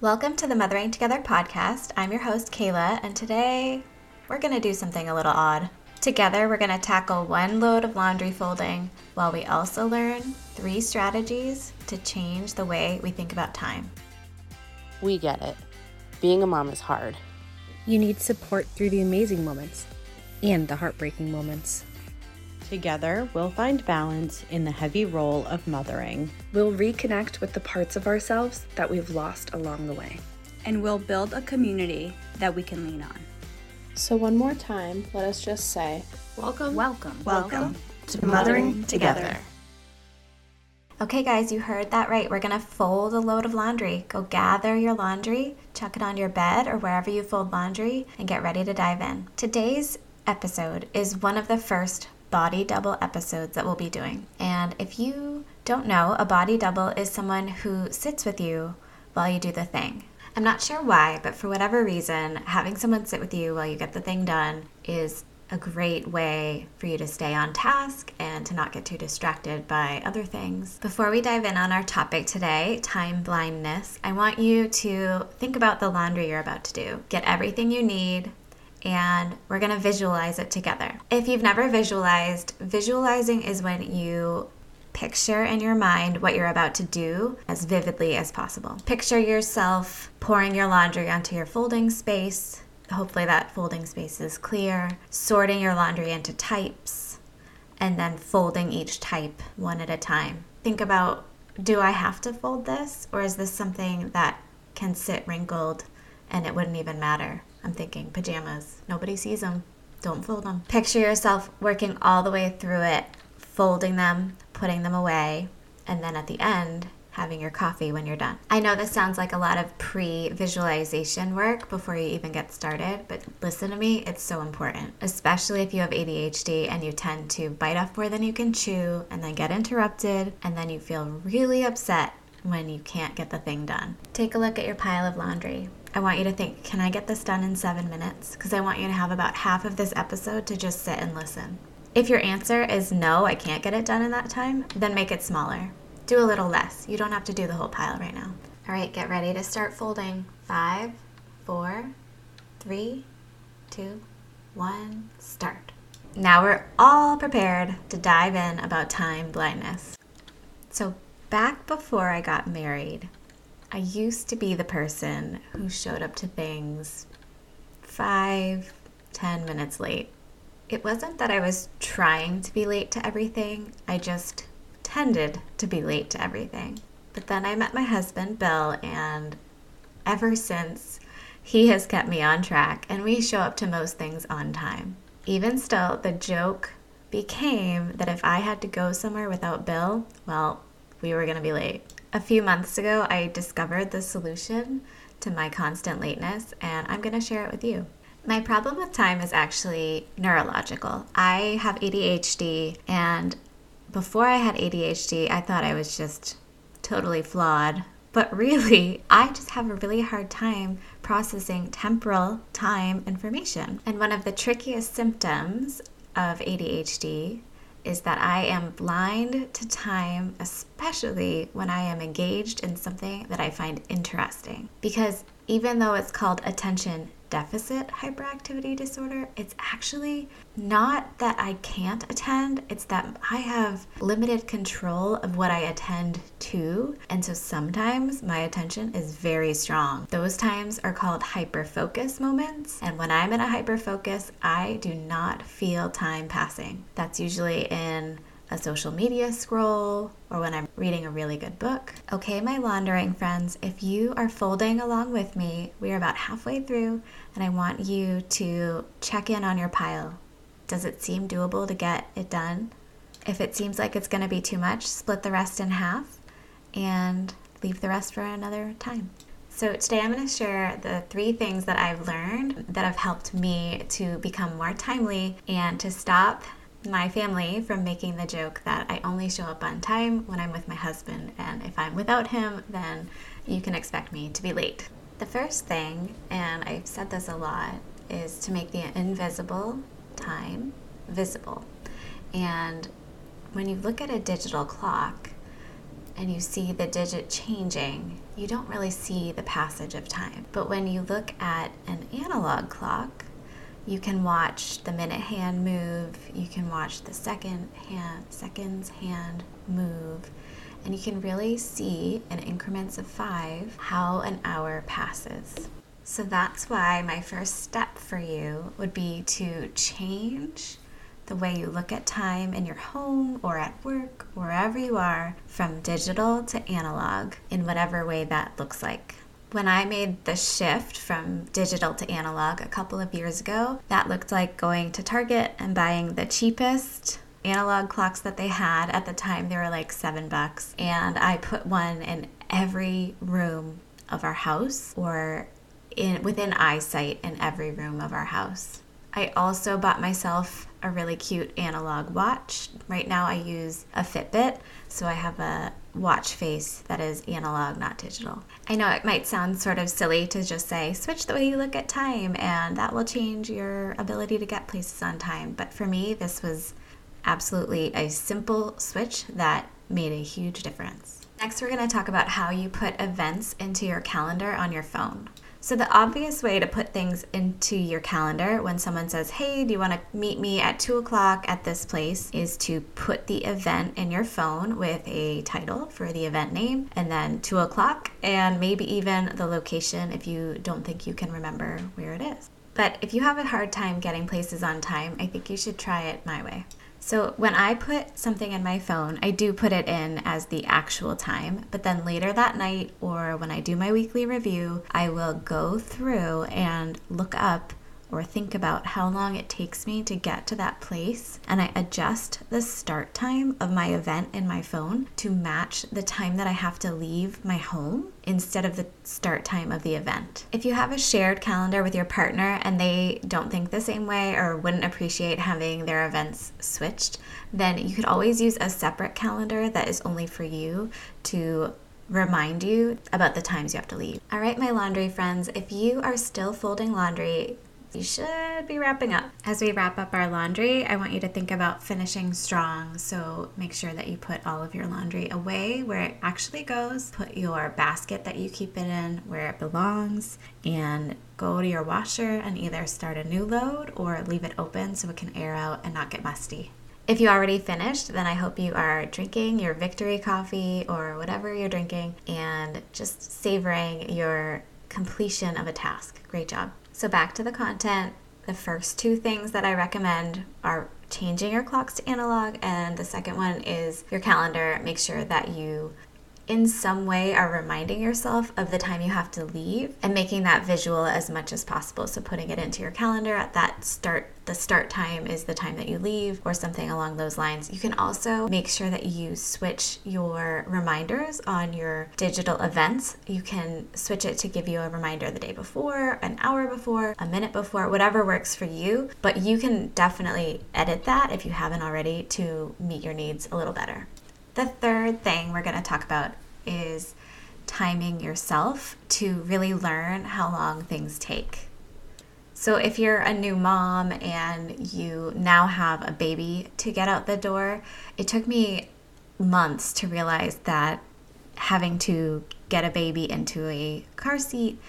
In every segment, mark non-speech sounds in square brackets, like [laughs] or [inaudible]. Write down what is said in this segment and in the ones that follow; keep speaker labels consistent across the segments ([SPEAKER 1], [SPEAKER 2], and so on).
[SPEAKER 1] Welcome to the Mothering Together podcast. I'm your host, Kayla, and today we're going to do something a little odd. Together, we're going to tackle one load of laundry folding while we also learn three strategies to change the way we think about time.
[SPEAKER 2] We get it. Being a mom is hard.
[SPEAKER 3] You need support through the amazing moments and the heartbreaking moments.
[SPEAKER 4] Together, we'll find balance in the heavy role of mothering.
[SPEAKER 3] We'll reconnect with the parts of ourselves that we've lost along the way.
[SPEAKER 5] And we'll build a community that we can lean on.
[SPEAKER 2] So, one more time, let us just say
[SPEAKER 5] welcome, welcome,
[SPEAKER 1] welcome to Mothering Together. Okay, guys, you heard that right. We're going to fold a load of laundry. Go gather your laundry, chuck it on your bed or wherever you fold laundry, and get ready to dive in. Today's episode is one of the first body double episodes that we'll be doing. And if you don't know, a body double is someone who sits with you while you do the thing. I'm not sure why, but for whatever reason, having someone sit with you while you get the thing done is a great way for you to stay on task and to not get too distracted by other things. Before we dive in on our topic today, time blindness, I want you to think about the laundry you're about to do. Get everything you need, and we're going to visualize it together. If you've never visualized, visualizing is when you picture in your mind what you're about to do as vividly as possible. Picture yourself pouring your laundry onto your folding space. Hopefully, that folding space is clear. Sorting your laundry into types and then folding each type one at a time. Think about do I have to fold this or is this something that can sit wrinkled and it wouldn't even matter? I'm thinking pajamas. Nobody sees them. Don't fold them. Picture yourself working all the way through it, folding them, putting them away, and then at the end, having your coffee when you're done. I know this sounds like a lot of pre visualization work before you even get started, but listen to me, it's so important, especially if you have ADHD and you tend to bite off more than you can chew and then get interrupted, and then you feel really upset when you can't get the thing done. Take a look at your pile of laundry. I want you to think, can I get this done in seven minutes? Because I want you to have about half of this episode to just sit and listen. If your answer is no, I can't get it done in that time, then make it smaller. Do a little less. You don't have to do the whole pile right now. All right, get ready to start folding. Five, four, three, two, one, start. Now we're all prepared to dive in about time blindness. So, back before I got married, I used to be the person who showed up to things five, ten minutes late. It wasn't that I was trying to be late to everything, I just tended to be late to everything. But then I met my husband, Bill, and ever since, he has kept me on track, and we show up to most things on time. Even still, the joke became that if I had to go somewhere without Bill, well, we were going to be late. A few months ago, I discovered the solution to my constant lateness, and I'm going to share it with you. My problem with time is actually neurological. I have ADHD, and before I had ADHD, I thought I was just totally flawed. But [laughs] really, I just have a really hard time processing temporal time information. And one of the trickiest symptoms of ADHD is that I am blind to time, especially when I am engaged in something that I find interesting. Because even though it's called attention deficit hyperactivity disorder, it's actually not that I can't attend, it's that I have limited control of what I attend to. And so sometimes my attention is very strong. Those times are called hyperfocus moments. And when I'm in a hyperfocus, I do not feel time passing. That's usually in a social media scroll, or when I'm reading a really good book. Okay, my laundering friends, if you are folding along with me, we are about halfway through, and I want you to check in on your pile. Does it seem doable to get it done? If it seems like it's going to be too much, split the rest in half and leave the rest for another time. So, today I'm going to share the three things that I've learned that have helped me to become more timely and to stop my family from making the joke that I only show up on time when I'm with my husband, and if I'm without him, then you can expect me to be late. The first thing, and I've said this a lot, is to make the invisible time visible. And when you look at a digital clock, and you see the digit changing, you don't really see the passage of time. But when you look at an analog clock, you can watch the minute hand move, you can watch the second hand, seconds hand move, and you can really see in increments of five how an hour passes. So that's why my first step for you would be to change the way you look at time in your home or at work, wherever you are, from digital to analog in whatever way that looks like. When I made the shift from digital to analog a couple of years ago, that looked like going to Target and buying the cheapest analog clocks that they had. At the time, they were like seven bucks. And I put one in every room of our house or in within eyesight in every room of our house. I also bought myself a really cute analog watch. Right now I use a Fitbit, so I have a watch face that is analog, not digital. I know it might sound sort of silly to just say switch the way you look at time and that will change your ability to get places on time, but for me this was absolutely a simple switch that made a huge difference. Next, we're going to talk about how you put events into your calendar on your phone. So, the obvious way to put things into your calendar when someone says, Hey, do you want to meet me at 2 o'clock at this place? is to put the event in your phone with a title for the event name and then 2 o'clock and maybe even the location if you don't think you can remember where it is. But if you have a hard time getting places on time, I think you should try it my way. So when I put something in my phone, I do put it in as the actual time, but then later that night or when I do my weekly review, I will go through and look up or think about how long it takes me to get to that place, and I adjust the start time of my event in my phone to match the time that I have to leave my home instead of the start time of the event. If you have a shared calendar with your partner and they don't think the same way or wouldn't appreciate having their events switched, then you could always use a separate calendar that is only for you to remind you about the times you have to leave. All right, my laundry friends, if you are still folding laundry, you should be wrapping up. As we wrap up our laundry, I want you to think about finishing strong. So make sure that you put all of your laundry away where it actually goes. Put your basket that you keep it in where it belongs and go to your washer and either start a new load or leave it open so it can air out and not get musty. If you already finished, then I hope you are drinking your victory coffee or whatever you're drinking and just savoring your completion of a task. Great job. So, back to the content. The first two things that I recommend are changing your clocks to analog, and the second one is your calendar. Make sure that you in some way are reminding yourself of the time you have to leave and making that visual as much as possible. So putting it into your calendar at that start the start time is the time that you leave or something along those lines. You can also make sure that you switch your reminders on your digital events. You can switch it to give you a reminder the day before, an hour before, a minute before, whatever works for you, but you can definitely edit that if you haven't already to meet your needs a little better. The third thing we're going to talk about is timing yourself to really learn how long things take. So, if you're a new mom and you now have a baby to get out the door, it took me months to realize that having to get a baby into a car seat,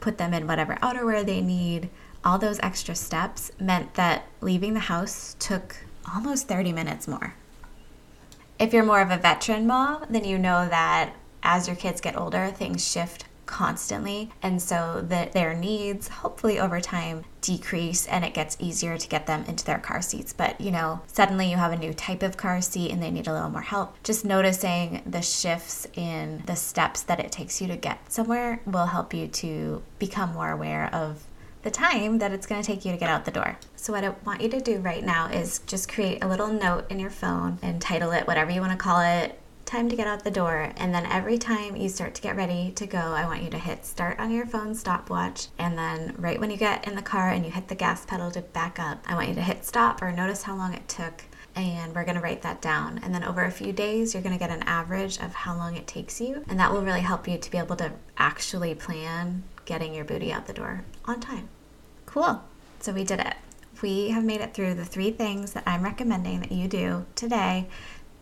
[SPEAKER 1] put them in whatever outerwear they need, all those extra steps meant that leaving the house took almost 30 minutes more. If you're more of a veteran mom, then you know that as your kids get older, things shift constantly. And so that their needs hopefully over time decrease and it gets easier to get them into their car seats. But you know suddenly you have a new type of car seat and they need a little more help. Just noticing the shifts in the steps that it takes you to get somewhere will help you to become more aware of the time that it's going to take you to get out the door. So, what I want you to do right now is just create a little note in your phone and title it whatever you want to call it time to get out the door. And then every time you start to get ready to go, I want you to hit start on your phone stopwatch. And then right when you get in the car and you hit the gas pedal to back up, I want you to hit stop or notice how long it took. And we're gonna write that down. And then over a few days, you're gonna get an average of how long it takes you. And that will really help you to be able to actually plan getting your booty out the door on time. Cool. So we did it. We have made it through the three things that I'm recommending that you do today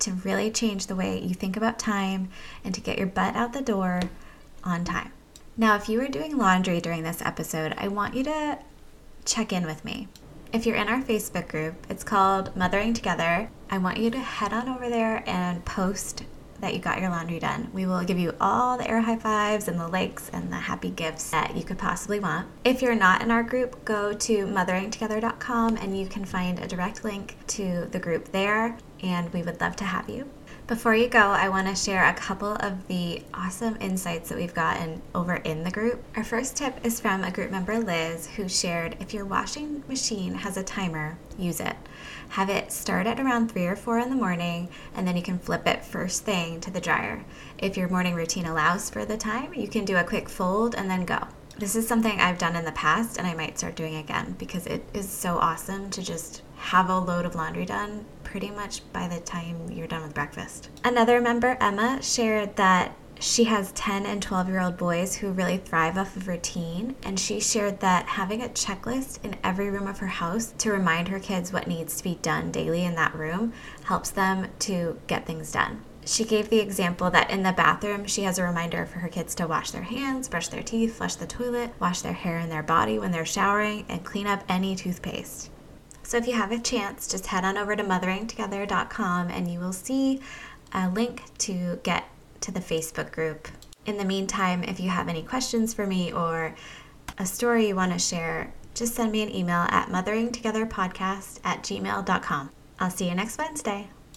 [SPEAKER 1] to really change the way you think about time and to get your butt out the door on time. Now, if you are doing laundry during this episode, I want you to check in with me. If you're in our Facebook group, it's called Mothering Together. I want you to head on over there and post that you got your laundry done. We will give you all the air high fives and the likes and the happy gifts that you could possibly want. If you're not in our group, go to motheringtogether.com and you can find a direct link to the group there, and we would love to have you. Before you go, I want to share a couple of the awesome insights that we've gotten over in the group. Our first tip is from a group member, Liz, who shared if your washing machine has a timer, use it. Have it start at around 3 or 4 in the morning, and then you can flip it first thing to the dryer. If your morning routine allows for the time, you can do a quick fold and then go. This is something I've done in the past and I might start doing again because it is so awesome to just have a load of laundry done pretty much by the time you're done with breakfast. Another member, Emma, shared that she has 10 and 12 year old boys who really thrive off of routine, and she shared that having a checklist in every room of her house to remind her kids what needs to be done daily in that room helps them to get things done. She gave the example that in the bathroom, she has a reminder for her kids to wash their hands, brush their teeth, flush the toilet, wash their hair and their body when they're showering, and clean up any toothpaste. So if you have a chance, just head on over to motheringtogether.com and you will see a link to get to the Facebook group. In the meantime, if you have any questions for me or a story you want to share, just send me an email at motheringtogetherpodcast at gmail.com. I'll see you next Wednesday.